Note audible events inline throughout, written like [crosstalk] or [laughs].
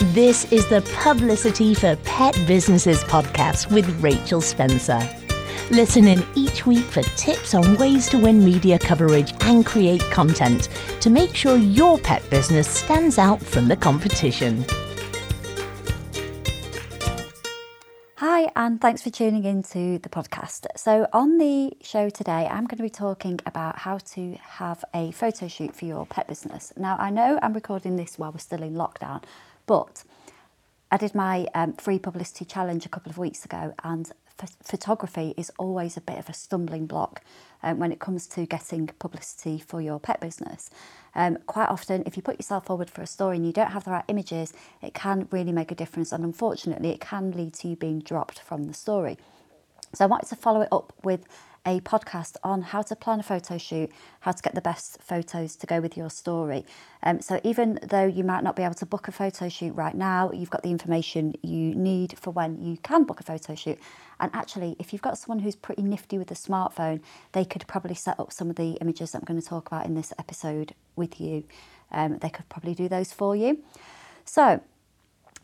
This is the Publicity for Pet Businesses podcast with Rachel Spencer. Listen in each week for tips on ways to win media coverage and create content to make sure your pet business stands out from the competition. Hi, and thanks for tuning into the podcast. So, on the show today, I'm going to be talking about how to have a photo shoot for your pet business. Now, I know I'm recording this while we're still in lockdown, but I did my um, free publicity challenge a couple of weeks ago, and photography is always a bit of a stumbling block um, when it comes to getting publicity for your pet business. Um, quite often, if you put yourself forward for a story and you don't have the right images, it can really make a difference, and unfortunately, it can lead to you being dropped from the story. So, I wanted to follow it up with a podcast on how to plan a photo shoot, how to get the best photos to go with your story. Um, so, even though you might not be able to book a photo shoot right now, you've got the information you need for when you can book a photo shoot. And actually, if you've got someone who's pretty nifty with a smartphone, they could probably set up some of the images I'm going to talk about in this episode with you. Um, they could probably do those for you. So,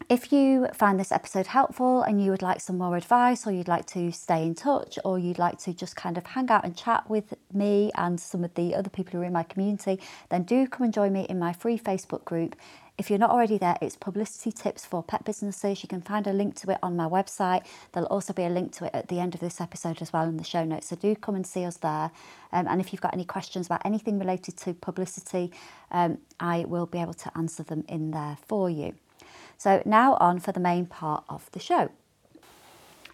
if you find this episode helpful and you would like some more advice, or you'd like to stay in touch, or you'd like to just kind of hang out and chat with me and some of the other people who are in my community, then do come and join me in my free Facebook group. If you're not already there, it's Publicity Tips for Pet Businesses. You can find a link to it on my website. There'll also be a link to it at the end of this episode as well in the show notes. So do come and see us there. Um, and if you've got any questions about anything related to publicity, um, I will be able to answer them in there for you. So now on for the main part of the show.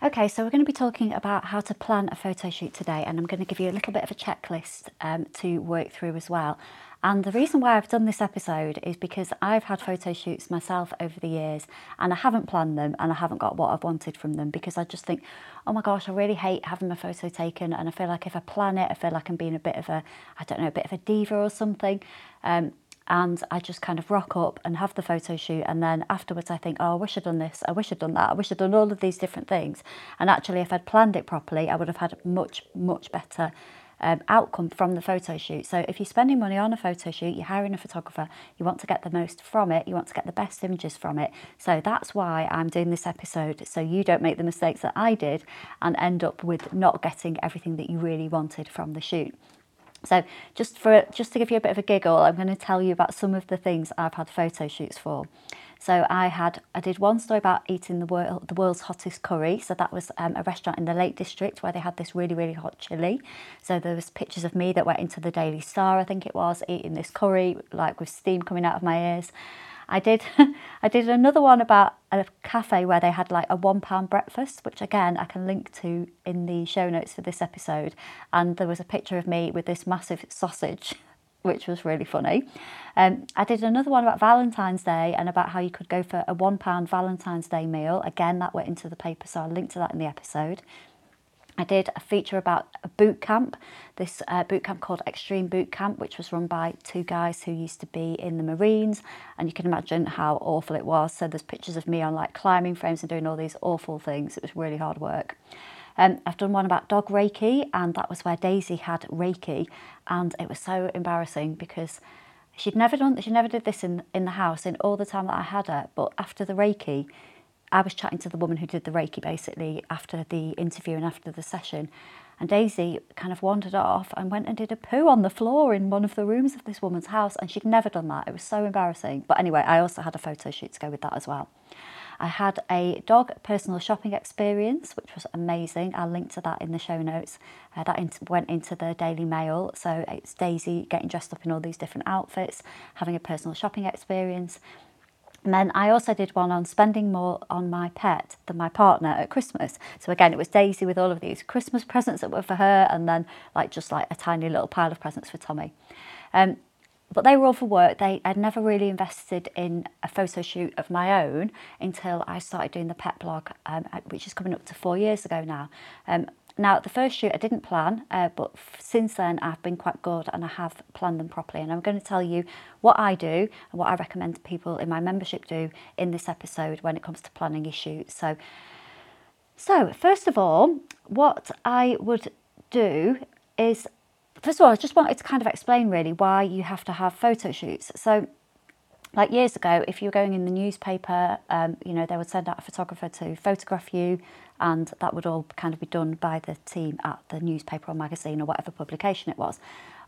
Okay, so we're going to be talking about how to plan a photo shoot today, and I'm going to give you a little bit of a checklist um, to work through as well. And the reason why I've done this episode is because I've had photo shoots myself over the years and I haven't planned them and I haven't got what I've wanted from them because I just think, oh my gosh, I really hate having my photo taken. And I feel like if I plan it, I feel like I'm being a bit of a, I don't know, a bit of a diva or something. Um, and I just kind of rock up and have the photo shoot and then afterwards I think oh I wish I'd done this I wish I'd done that I wish I'd done all of these different things and actually if I'd planned it properly I would have had a much much better um, outcome from the photo shoot. So if you're spending money on a photo shoot, you're hiring a photographer, you want to get the most from it, you want to get the best images from it. So that's why I'm doing this episode, so you don't make the mistakes that I did and end up with not getting everything that you really wanted from the shoot. So just for just to give you a bit of a giggle, I'm going to tell you about some of the things I've had photo shoots for. So I had I did one story about eating the world the world's hottest curry. So that was um, a restaurant in the Lake District where they had this really really hot chili. So there was pictures of me that went into the Daily Star, I think it was, eating this curry like with steam coming out of my ears. I did [laughs] I did another one about a cafe where they had like a one pound breakfast, which again I can link to in the show notes for this episode. And there was a picture of me with this massive sausage, [laughs] which was really funny. Um, I did another one about Valentine's Day and about how you could go for a one pound Valentine's Day meal. Again, that went into the paper, so I'll link to that in the episode. I did a feature about a boot camp, this uh, boot camp called Extreme Boot Camp, which was run by two guys who used to be in the Marines, and you can imagine how awful it was. So there's pictures of me on like climbing frames and doing all these awful things. It was really hard work. Um, I've done one about dog Reiki, and that was where Daisy had Reiki, and it was so embarrassing because she'd never done, she never did this in in the house in all the time that I had her. But after the Reiki, I was chatting to the woman who did the Reiki basically after the interview and after the session. And Daisy kind of wandered off and went and did a poo on the floor in one of the rooms of this woman's house. And she'd never done that. It was so embarrassing. But anyway, I also had a photo shoot to go with that as well. I had a dog personal shopping experience, which was amazing. I'll link to that in the show notes. Uh, that in- went into the Daily Mail. So it's Daisy getting dressed up in all these different outfits, having a personal shopping experience. And then I also did one on spending more on my pet than my partner at Christmas. So again, it was Daisy with all of these Christmas presents that were for her, and then like just like a tiny little pile of presents for Tommy. Um, but they were all for work. They I'd never really invested in a photo shoot of my own until I started doing the pet blog, um, which is coming up to four years ago now. Um, now, the first shoot I didn't plan, uh, but since then I've been quite good and I have planned them properly. And I'm going to tell you what I do and what I recommend people in my membership do in this episode when it comes to planning your shoots. So, so first of all, what I would do is, first of all, I just wanted to kind of explain really why you have to have photo shoots. So, like years ago, if you were going in the newspaper, um, you know, they would send out a photographer to photograph you, and that would all kind of be done by the team at the newspaper or magazine or whatever publication it was.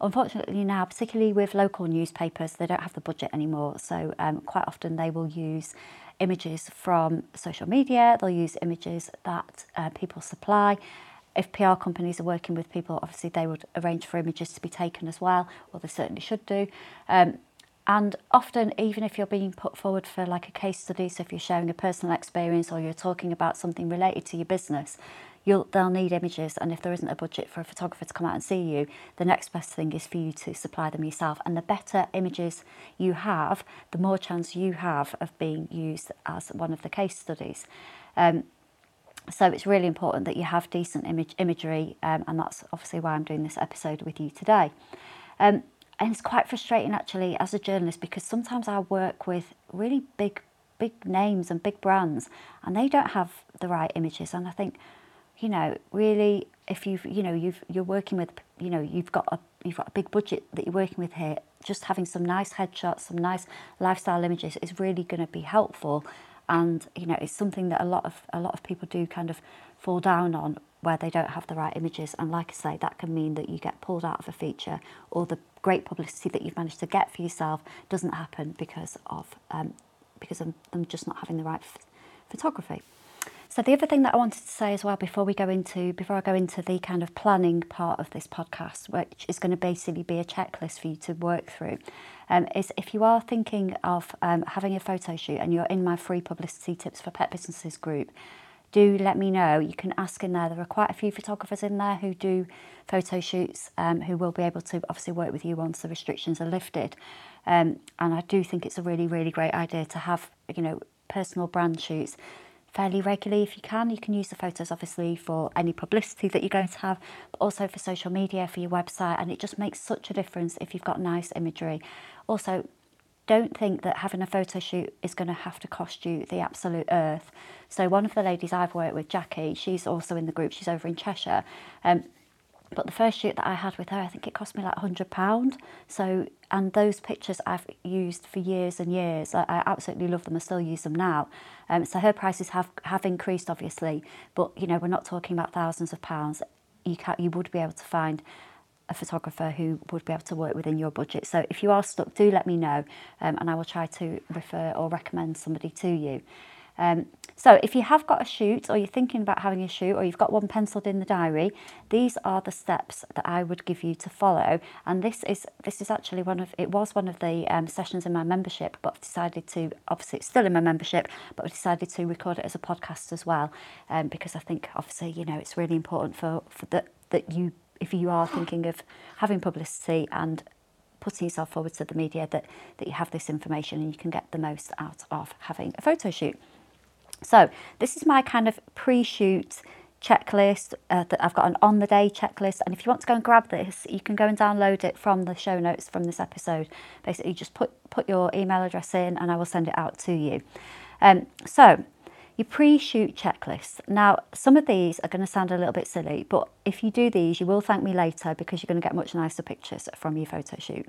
Unfortunately, now, particularly with local newspapers, they don't have the budget anymore, so um, quite often they will use images from social media, they'll use images that uh, people supply. If PR companies are working with people, obviously they would arrange for images to be taken as well, or they certainly should do. Um, and often, even if you're being put forward for like a case study, so if you're sharing a personal experience or you're talking about something related to your business, you'll they'll need images. And if there isn't a budget for a photographer to come out and see you, the next best thing is for you to supply them yourself. And the better images you have, the more chance you have of being used as one of the case studies. Um, so it's really important that you have decent image imagery, um, and that's obviously why I'm doing this episode with you today. Um, and it's quite frustrating actually as a journalist because sometimes I work with really big big names and big brands and they don't have the right images. And I think you know really if you've you know you've you're working with you know you've got a you've got a big budget that you're working with here just having some nice headshots some nice lifestyle images is really going to be helpful. And you know it's something that a lot of a lot of people do kind of fall down on where they don't have the right images and like I say that can mean that you get pulled out of a feature or the great publicity that you've managed to get for yourself doesn't happen because of um, because of them just not having the right f- photography. So the other thing that I wanted to say as well before we go into before I go into the kind of planning part of this podcast, which is going to basically be a checklist for you to work through, um, is if you are thinking of um, having a photo shoot and you're in my free publicity tips for pet businesses group, do let me know. You can ask in there. There are quite a few photographers in there who do photo shoots um, who will be able to obviously work with you once the restrictions are lifted. Um, and I do think it's a really, really great idea to have, you know, personal brand shoots fairly regularly if you can. You can use the photos obviously for any publicity that you're going to have, but also for social media, for your website, and it just makes such a difference if you've got nice imagery. Also, don't think that having a photo shoot is going to have to cost you the absolute earth. So one of the ladies I've worked with, Jackie, she's also in the group. She's over in Cheshire. Um, but the first shoot that I had with her, I think it cost me like hundred pound. So, and those pictures I've used for years and years. I, I absolutely love them. I still use them now. Um, so her prices have have increased, obviously, but you know we're not talking about thousands of pounds. You can you would be able to find a photographer who would be able to work within your budget. So if you are stuck, do let me know, um, and I will try to refer or recommend somebody to you. Um, so if you have got a shoot or you're thinking about having a shoot or you've got one penciled in the diary, these are the steps that I would give you to follow. And this is this is actually one of it was one of the um, sessions in my membership, but I've decided to obviously it's still in my membership, but I've decided to record it as a podcast as well, um, because I think obviously you know it's really important for for that that you if you are thinking of having publicity and putting yourself forward to the media that that you have this information and you can get the most out of having a photo shoot. So this is my kind of pre-shoot checklist uh, that I've got an on the day checklist. And if you want to go and grab this you can go and download it from the show notes from this episode. Basically just put put your email address in and I will send it out to you. Um, so your pre-shoot checklist now some of these are going to sound a little bit silly but if you do these you will thank me later because you're going to get much nicer pictures from your photo shoot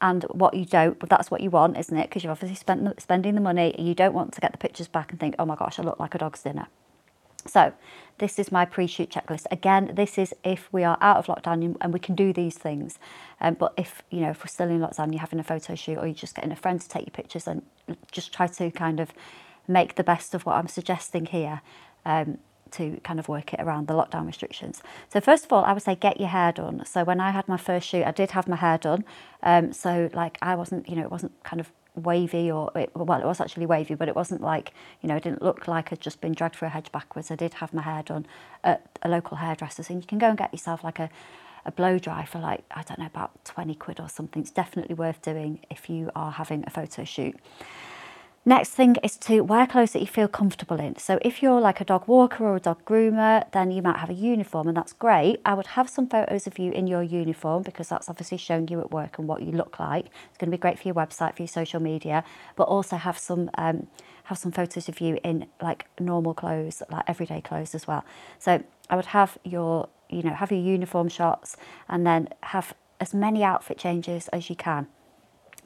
and what you don't, but that's what you want, isn't it? Because you're obviously spent, spending the money and you don't want to get the pictures back and think, oh my gosh, I look like a dog's dinner. So, this is my pre shoot checklist. Again, this is if we are out of lockdown and we can do these things. Um, but if, you know, if we're still in lockdown, you're having a photo shoot or you're just getting a friend to take your pictures and just try to kind of make the best of what I'm suggesting here. Um, to kind of work it around the lockdown restrictions. So first of all, I would say get your hair done. So when I had my first shoot, I did have my hair done. Um, so like I wasn't, you know, it wasn't kind of wavy or it, well, it was actually wavy, but it wasn't like you know, it didn't look like I'd just been dragged through a hedge backwards. I did have my hair done at a local hairdresser's, and you can go and get yourself like a a blow dry for like I don't know about 20 quid or something. It's definitely worth doing if you are having a photo shoot. Next thing is to wear clothes that you feel comfortable in. So if you're like a dog walker or a dog groomer, then you might have a uniform and that's great. I would have some photos of you in your uniform because that's obviously showing you at work and what you look like. It's going to be great for your website, for your social media, but also have some um, have some photos of you in like normal clothes, like everyday clothes as well. So I would have your, you know, have your uniform shots and then have as many outfit changes as you can.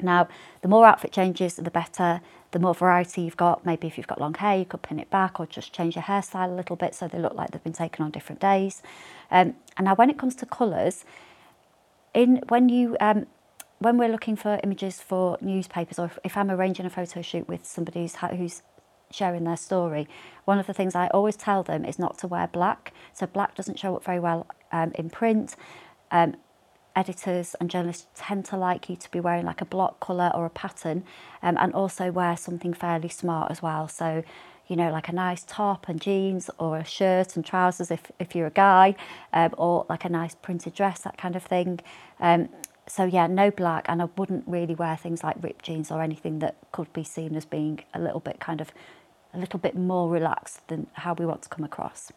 Now, the more outfit changes, the better. The more variety you've got, maybe if you've got long hair, you could pin it back or just change your hairstyle a little bit so they look like they've been taken on different days. Um, and now, when it comes to colours, in when you um, when we're looking for images for newspapers, or if, if I'm arranging a photo shoot with somebody who's, who's sharing their story, one of the things I always tell them is not to wear black. So black doesn't show up very well um, in print. Um, editors and journalists tend to like you to be wearing like a block colour or a pattern um, and also wear something fairly smart as well. So, you know, like a nice top and jeans or a shirt and trousers if, if you're a guy um, or like a nice printed dress, that kind of thing. Um, so yeah, no black and I wouldn't really wear things like ripped jeans or anything that could be seen as being a little bit kind of a little bit more relaxed than how we want to come across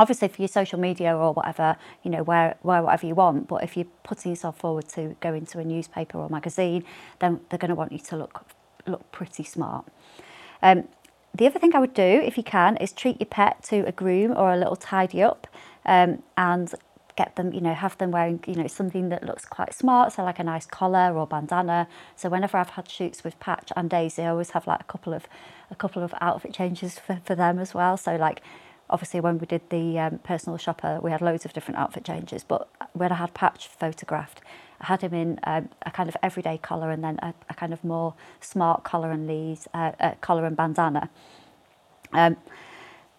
obviously for your social media or whatever, you know, wear, wear whatever you want. But if you're putting yourself forward to go into a newspaper or magazine, then they're going to want you to look look pretty smart. Um, the other thing I would do, if you can, is treat your pet to a groom or a little tidy up, um, and get them, you know, have them wearing, you know, something that looks quite smart, so like a nice collar or bandana. So whenever I've had shoots with Patch and Daisy, I always have like a couple of a couple of outfit changes for, for them as well. So like obviously when we did the um, personal shopper, we had loads of different outfit changes. But when I had Patch photographed, I had him in um, a kind of everyday collar and then a, a kind of more smart collar and leaves, uh, uh, collar and bandana. Um,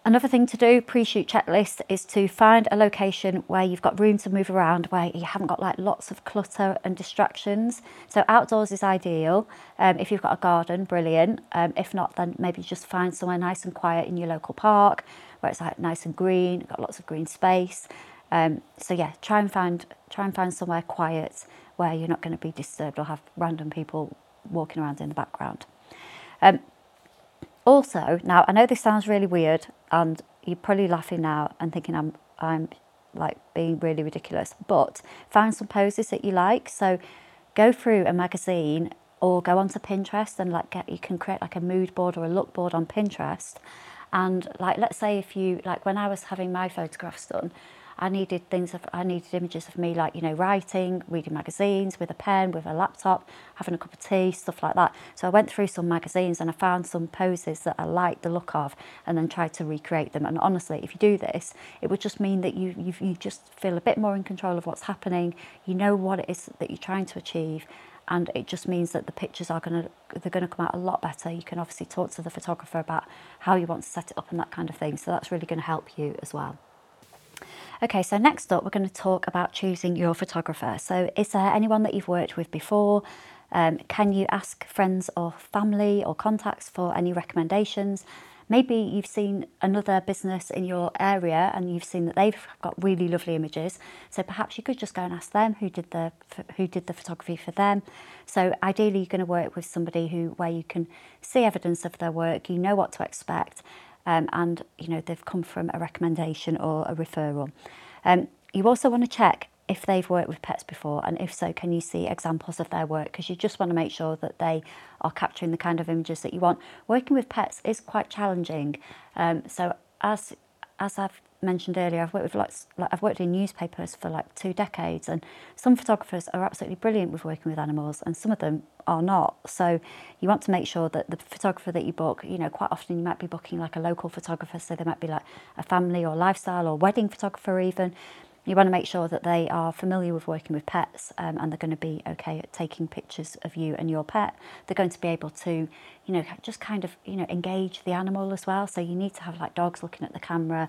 Another thing to do pre-shoot checklist is to find a location where you've got room to move around, where you haven't got like lots of clutter and distractions. So outdoors is ideal. Um, if you've got a garden, brilliant. Um, if not, then maybe just find somewhere nice and quiet in your local park, where it's like nice and green, got lots of green space. Um, so yeah, try and find try and find somewhere quiet where you're not going to be disturbed or have random people walking around in the background. Um, also, now I know this sounds really weird, and you're probably laughing now and thinking I'm I'm like being really ridiculous, but find some poses that you like. So go through a magazine or go onto Pinterest and like get you can create like a mood board or a look board on Pinterest. And like let's say if you like when I was having my photographs done, I needed things of, I needed images of me like, you know, writing, reading magazines with a pen, with a laptop, having a cup of tea, stuff like that. So I went through some magazines and I found some poses that I liked the look of and then tried to recreate them. And honestly, if you do this, it would just mean that you, you, you just feel a bit more in control of what's happening. You know what it is that you're trying to achieve and it just means that the pictures are going to they're going to come out a lot better you can obviously talk to the photographer about how you want to set it up and that kind of thing so that's really going to help you as well Okay, so next up, we're going to talk about choosing your photographer. So, is there anyone that you've worked with before? Um, can you ask friends or family or contacts for any recommendations? Maybe you've seen another business in your area and you've seen that they've got really lovely images. So perhaps you could just go and ask them who did the who did the photography for them. So ideally, you're going to work with somebody who where you can see evidence of their work, you know what to expect, um, and you know they've come from a recommendation or a referral. Um, you also want to check if they've worked with pets before, and if so, can you see examples of their work? Because you just want to make sure that they are capturing the kind of images that you want. Working with pets is quite challenging. Um, so as as I've mentioned earlier, I've worked with lots, like I've worked in newspapers for like two decades, and some photographers are absolutely brilliant with working with animals, and some of them are not. So you want to make sure that the photographer that you book, you know, quite often you might be booking like a local photographer, so they might be like a family or lifestyle or wedding photographer even. You want to make sure that they are familiar with working with pets um, and they're going to be okay at taking pictures of you and your pet. They're going to be able to, you know, just kind of, you know, engage the animal as well. So you need to have like dogs looking at the camera,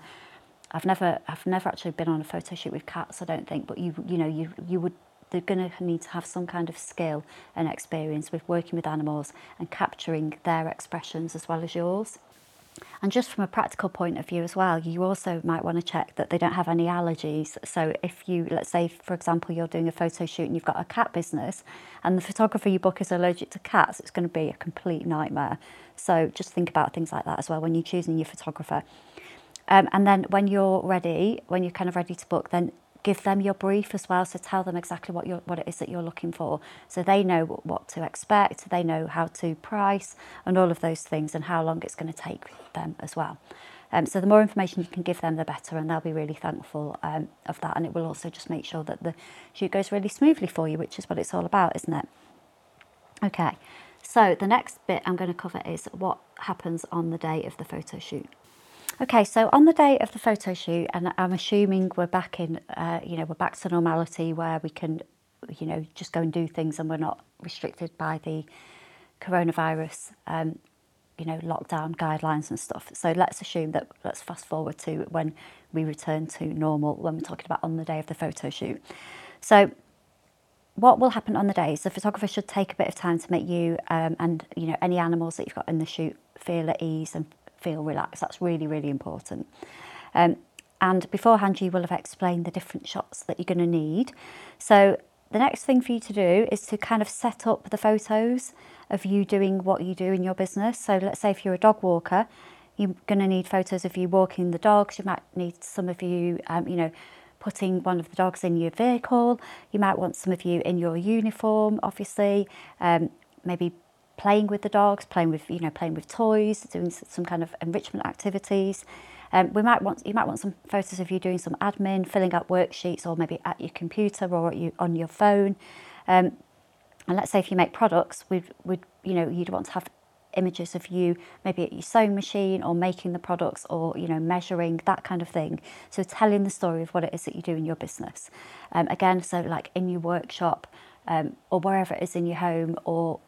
I've never I've never actually been on a photo shoot with cats, I don't think, but you you know you you would they're going to need to have some kind of skill and experience with working with animals and capturing their expressions as well as yours. And just from a practical point of view as well, you also might want to check that they don't have any allergies. So if you, let's say, for example, you're doing a photo shoot and you've got a cat business and the photographer you book is allergic to cats, it's going to be a complete nightmare. So just think about things like that as well when you're choosing your photographer. Um, and then when you're ready, when you're kind of ready to book, then give them your brief as well. So tell them exactly what you what it is that you're looking for, so they know what to expect, they know how to price, and all of those things, and how long it's going to take them as well. Um, so the more information you can give them, the better, and they'll be really thankful um, of that. And it will also just make sure that the shoot goes really smoothly for you, which is what it's all about, isn't it? Okay, so the next bit I'm going to cover is what happens on the day of the photo shoot. Okay, so on the day of the photo shoot, and I'm assuming we're back in, uh, you know, we're back to normality where we can, you know, just go and do things and we're not restricted by the coronavirus, um, you know, lockdown guidelines and stuff. So let's assume that, let's fast forward to when we return to normal when we're talking about on the day of the photo shoot. So what will happen on the day is the photographer should take a bit of time to make you um, and you know any animals that you've got in the shoot feel at ease and feel relaxed. That's really, really important. Um, and beforehand, you will have explained the different shots that you're going to need. So the next thing for you to do is to kind of set up the photos of you doing what you do in your business. So let's say if you're a dog walker, you're going to need photos of you walking the dogs. You might need some of you, um, you know, putting one of the dogs in your vehicle. You might want some of you in your uniform, obviously. Um, maybe playing with the dogs, playing with you know playing with toys, doing some kind of enrichment activities. Um, we might want you might want some photos of you doing some admin, filling out worksheets, or maybe at your computer or you, on your phone. Um, and let's say if you make products, we'd, would you know you'd want to have images of you maybe at your sewing machine or making the products or you know measuring that kind of thing so telling the story of what it is that you do in your business um, again so like in your workshop um, or wherever it is in your home or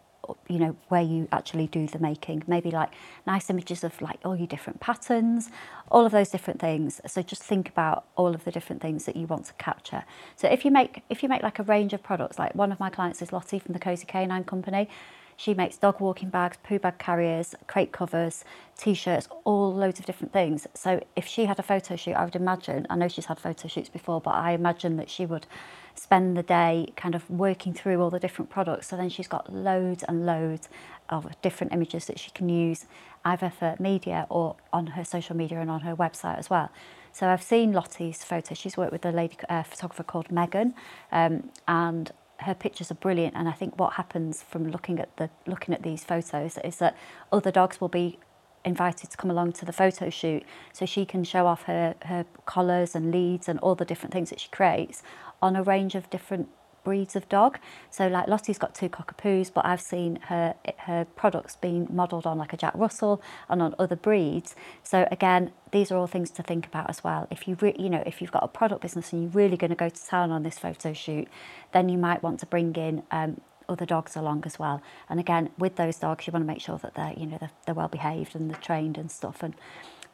you know where you actually do the making. Maybe like nice images of like all your different patterns all of those different things. So just think about all of the different things that you want to capture. So if you make if you make like a range of products like one of my clients is Lottie from the Cozy Canine Company she makes dog walking bags, poo bag carriers, crate covers, t-shirts, all loads of different things. So if she had a photo shoot, I would imagine, I know she's had photo shoots before, but I imagine that she would spend the day kind of working through all the different products. So then she's got loads and loads of different images that she can use either for media or on her social media and on her website as well. So I've seen Lottie's photos. She's worked with a lady uh, photographer called Megan, um, and her pictures are brilliant. And I think what happens from looking at the looking at these photos is that other dogs will be invited to come along to the photo shoot so she can show off her, her collars and leads and all the different things that she creates on a range of different breeds of dog. So like Lottie's got two cockapoos, but I've seen her her products being modelled on like a Jack Russell and on other breeds. So again, these are all things to think about as well. If you you know if you've got a product business and you're really going to go to town on this photo shoot, then you might want to bring in um, other dogs along as well. And again, with those dogs, you want to make sure that they're you know they're, they're well behaved and they're trained and stuff, and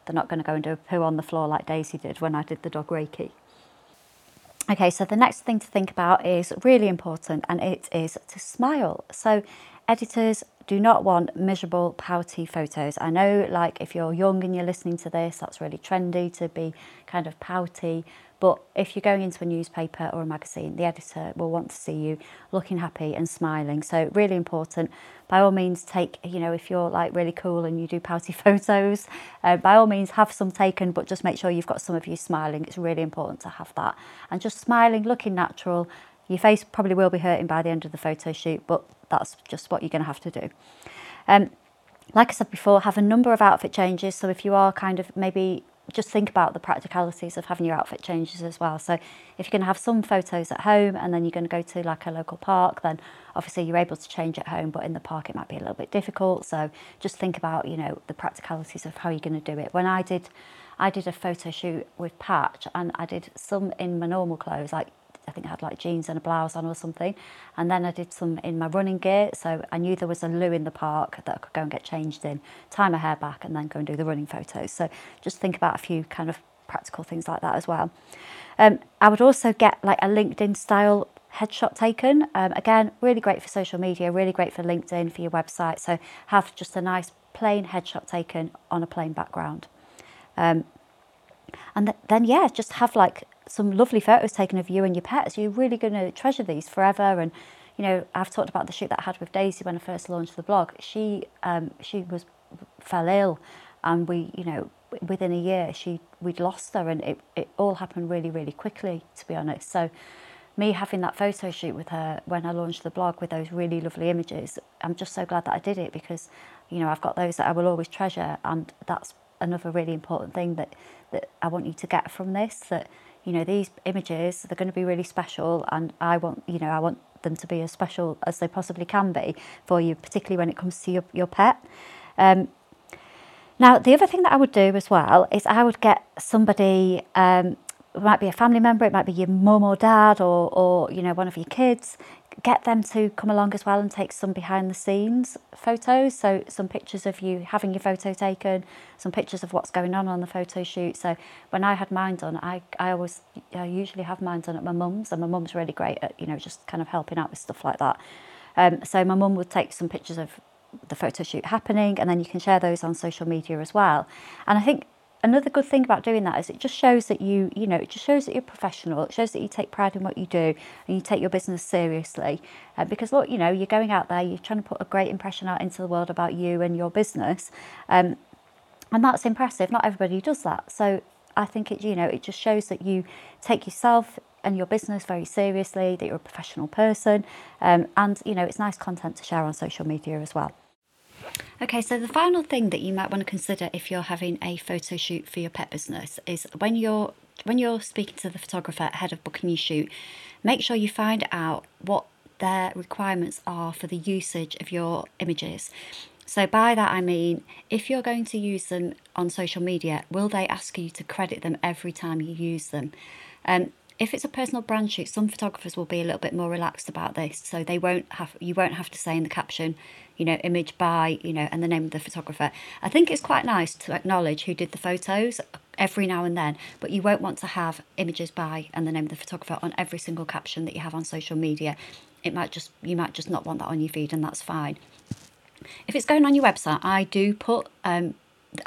they're not going to go and do a poo on the floor like Daisy did when I did the dog Reiki. Okay, so the next thing to think about is really important and it is to smile. So, editors do not want miserable, pouty photos. I know, like, if you're young and you're listening to this, that's really trendy to be kind of pouty. But if you're going into a newspaper or a magazine, the editor will want to see you looking happy and smiling. So, really important. By all means, take, you know, if you're like really cool and you do pouty [laughs] photos, uh, by all means, have some taken, but just make sure you've got some of you smiling. It's really important to have that. And just smiling, looking natural. Your face probably will be hurting by the end of the photo shoot, but that's just what you're going to have to do. Um, like I said before, have a number of outfit changes. So if you are kind of maybe just think about the practicalities of having your outfit changes as well. So if you're going to have some photos at home and then you're going to go to like a local park, then obviously you're able to change at home, but in the park it might be a little bit difficult. So just think about, you know, the practicalities of how you're going to do it. When I did I did a photo shoot with Patch and I did some in my normal clothes, like I think I had like jeans and a blouse on or something. And then I did some in my running gear. So I knew there was a loo in the park that I could go and get changed in, tie my hair back, and then go and do the running photos. So just think about a few kind of practical things like that as well. Um, I would also get like a LinkedIn style headshot taken. Um, again, really great for social media, really great for LinkedIn, for your website. So have just a nice plain headshot taken on a plain background. Um, and th- then, yeah, just have like some lovely photos taken of you and your pets. You're really going to treasure these forever. And you know, I've talked about the shoot that I had with Daisy when I first launched the blog. She um, she was fell ill, and we you know within a year she we'd lost her, and it it all happened really really quickly to be honest. So me having that photo shoot with her when I launched the blog with those really lovely images, I'm just so glad that I did it because, you know, I've got those that I will always treasure, and that's another really important thing that that I want you to get from this. That you know these images they're going to be really special and i want you know i want them to be as special as they possibly can be for you, particularly when it comes to your, your pet. Um, now, the other thing that I would do as well is I would get somebody, um, it might be a family member, it might be your mum or dad or, or, you know, one of your kids, get them to come along as well and take some behind the scenes photos. So, some pictures of you having your photo taken, some pictures of what's going on on the photo shoot. So, when I had mine done, I, I always, I usually have mine done at my mum's, and my mum's really great at, you know, just kind of helping out with stuff like that. Um, so, my mum would take some pictures of the photo shoot happening, and then you can share those on social media as well. And I think another good thing about doing that is it just shows that you you know it just shows that you're professional. It shows that you take pride in what you do and you take your business seriously. Uh, because look you know you're going out there you're trying to put a great impression out into the world about you and your business um, and that's impressive. Not everybody does that. So i think it you know it just shows that you take yourself and your business very seriously that you're a professional person um, and you know it's nice content to share on social media as well Okay, so the final thing that you might want to consider if you're having a photo shoot for your pet business is when you're when you're speaking to the photographer ahead of booking your shoot, make sure you find out what their requirements are for the usage of your images. So by that I mean if you're going to use them on social media, will they ask you to credit them every time you use them? Um, if it's a personal brand shoot, some photographers will be a little bit more relaxed about this, so they won't have you won't have to say in the caption, you know, image by, you know, and the name of the photographer. I think it's quite nice to acknowledge who did the photos every now and then, but you won't want to have images by and the name of the photographer on every single caption that you have on social media. It might just you might just not want that on your feed, and that's fine. If it's going on your website, I do put um,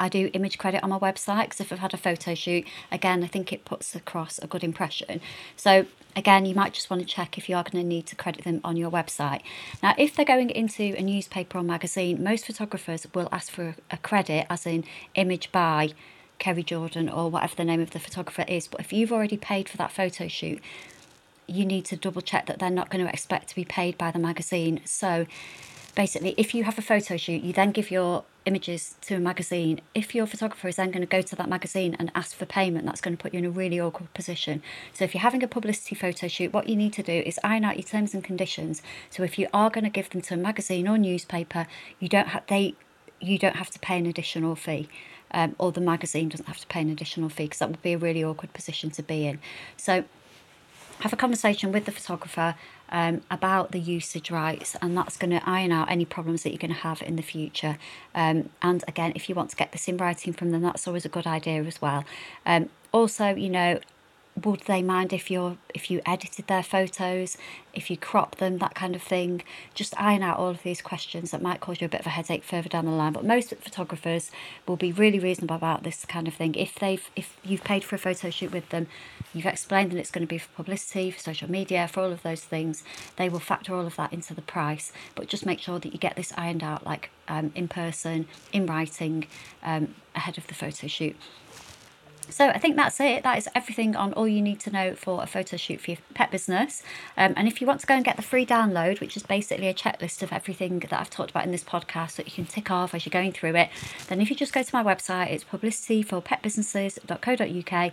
I do image credit on my website because if I've had a photo shoot, again, I think it puts across a good impression. So again, you might just want to check if you are going to need to credit them on your website. Now, if they're going into a newspaper or magazine, most photographers will ask for a credit, as in image by Kerry Jordan or whatever the name of the photographer is. But if you've already paid for that photo shoot, you need to double check that they're not going to expect to be paid by the magazine. So basically, if you have a photo shoot, you then give your images to a magazine. If your photographer is then going to go to that magazine and ask for payment, that's going to put you in a really awkward position. So if you're having a publicity photo shoot, what you need to do is iron out your terms and conditions. So if you are going to give them to a magazine or newspaper, you don't have they you don't have to pay an additional fee. Um, or the magazine doesn't have to pay an additional fee because that would be a really awkward position to be in. So have a conversation with the photographer um, about the usage rights, and that's going to iron out any problems that you're going to have in the future. Um, and again, if you want to get this in writing from them, that's always a good idea as well. Um, also, you know, would they mind if you're if you edited their photos if you crop them that kind of thing? Just iron out all of these questions that might cause you a bit of a headache further down the line but most photographers will be really reasonable about this kind of thing. If they've if you've paid for a photo shoot with them you've explained that it's going to be for publicity for social media for all of those things they will factor all of that into the price. But just make sure that you get this ironed out like um, in person in writing um, ahead of the photo shoot so I think that's it. That is everything on all you need to know for a photo shoot for your pet business. Um, and if you want to go and get the free download, which is basically a checklist of everything that I've talked about in this podcast that you can tick off as you're going through it, then if you just go to my website, it's publicityforpetbusinesses.co.uk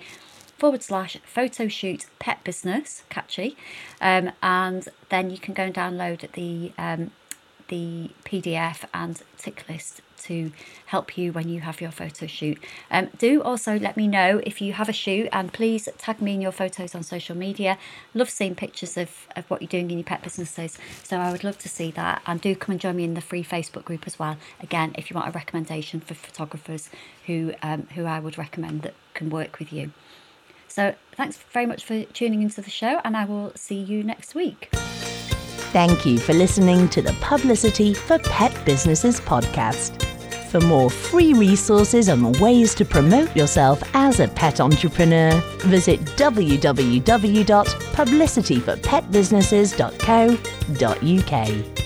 forward slash photo shoot pet business, catchy. Um, and then you can go and download the um, the PDF and tick list to help you when you have your photo shoot. Um, do also let me know if you have a shoot and please tag me in your photos on social media. Love seeing pictures of, of what you're doing in your pet businesses. So I would love to see that. And do come and join me in the free Facebook group as well. Again, if you want a recommendation for photographers who um, who I would recommend that can work with you. So thanks very much for tuning into the show and I will see you next week. Thank you for listening to the Publicity for Pet Businesses podcast. For more free resources on ways to promote yourself as a pet entrepreneur, visit www.publicityforpetbusinesses.co.uk.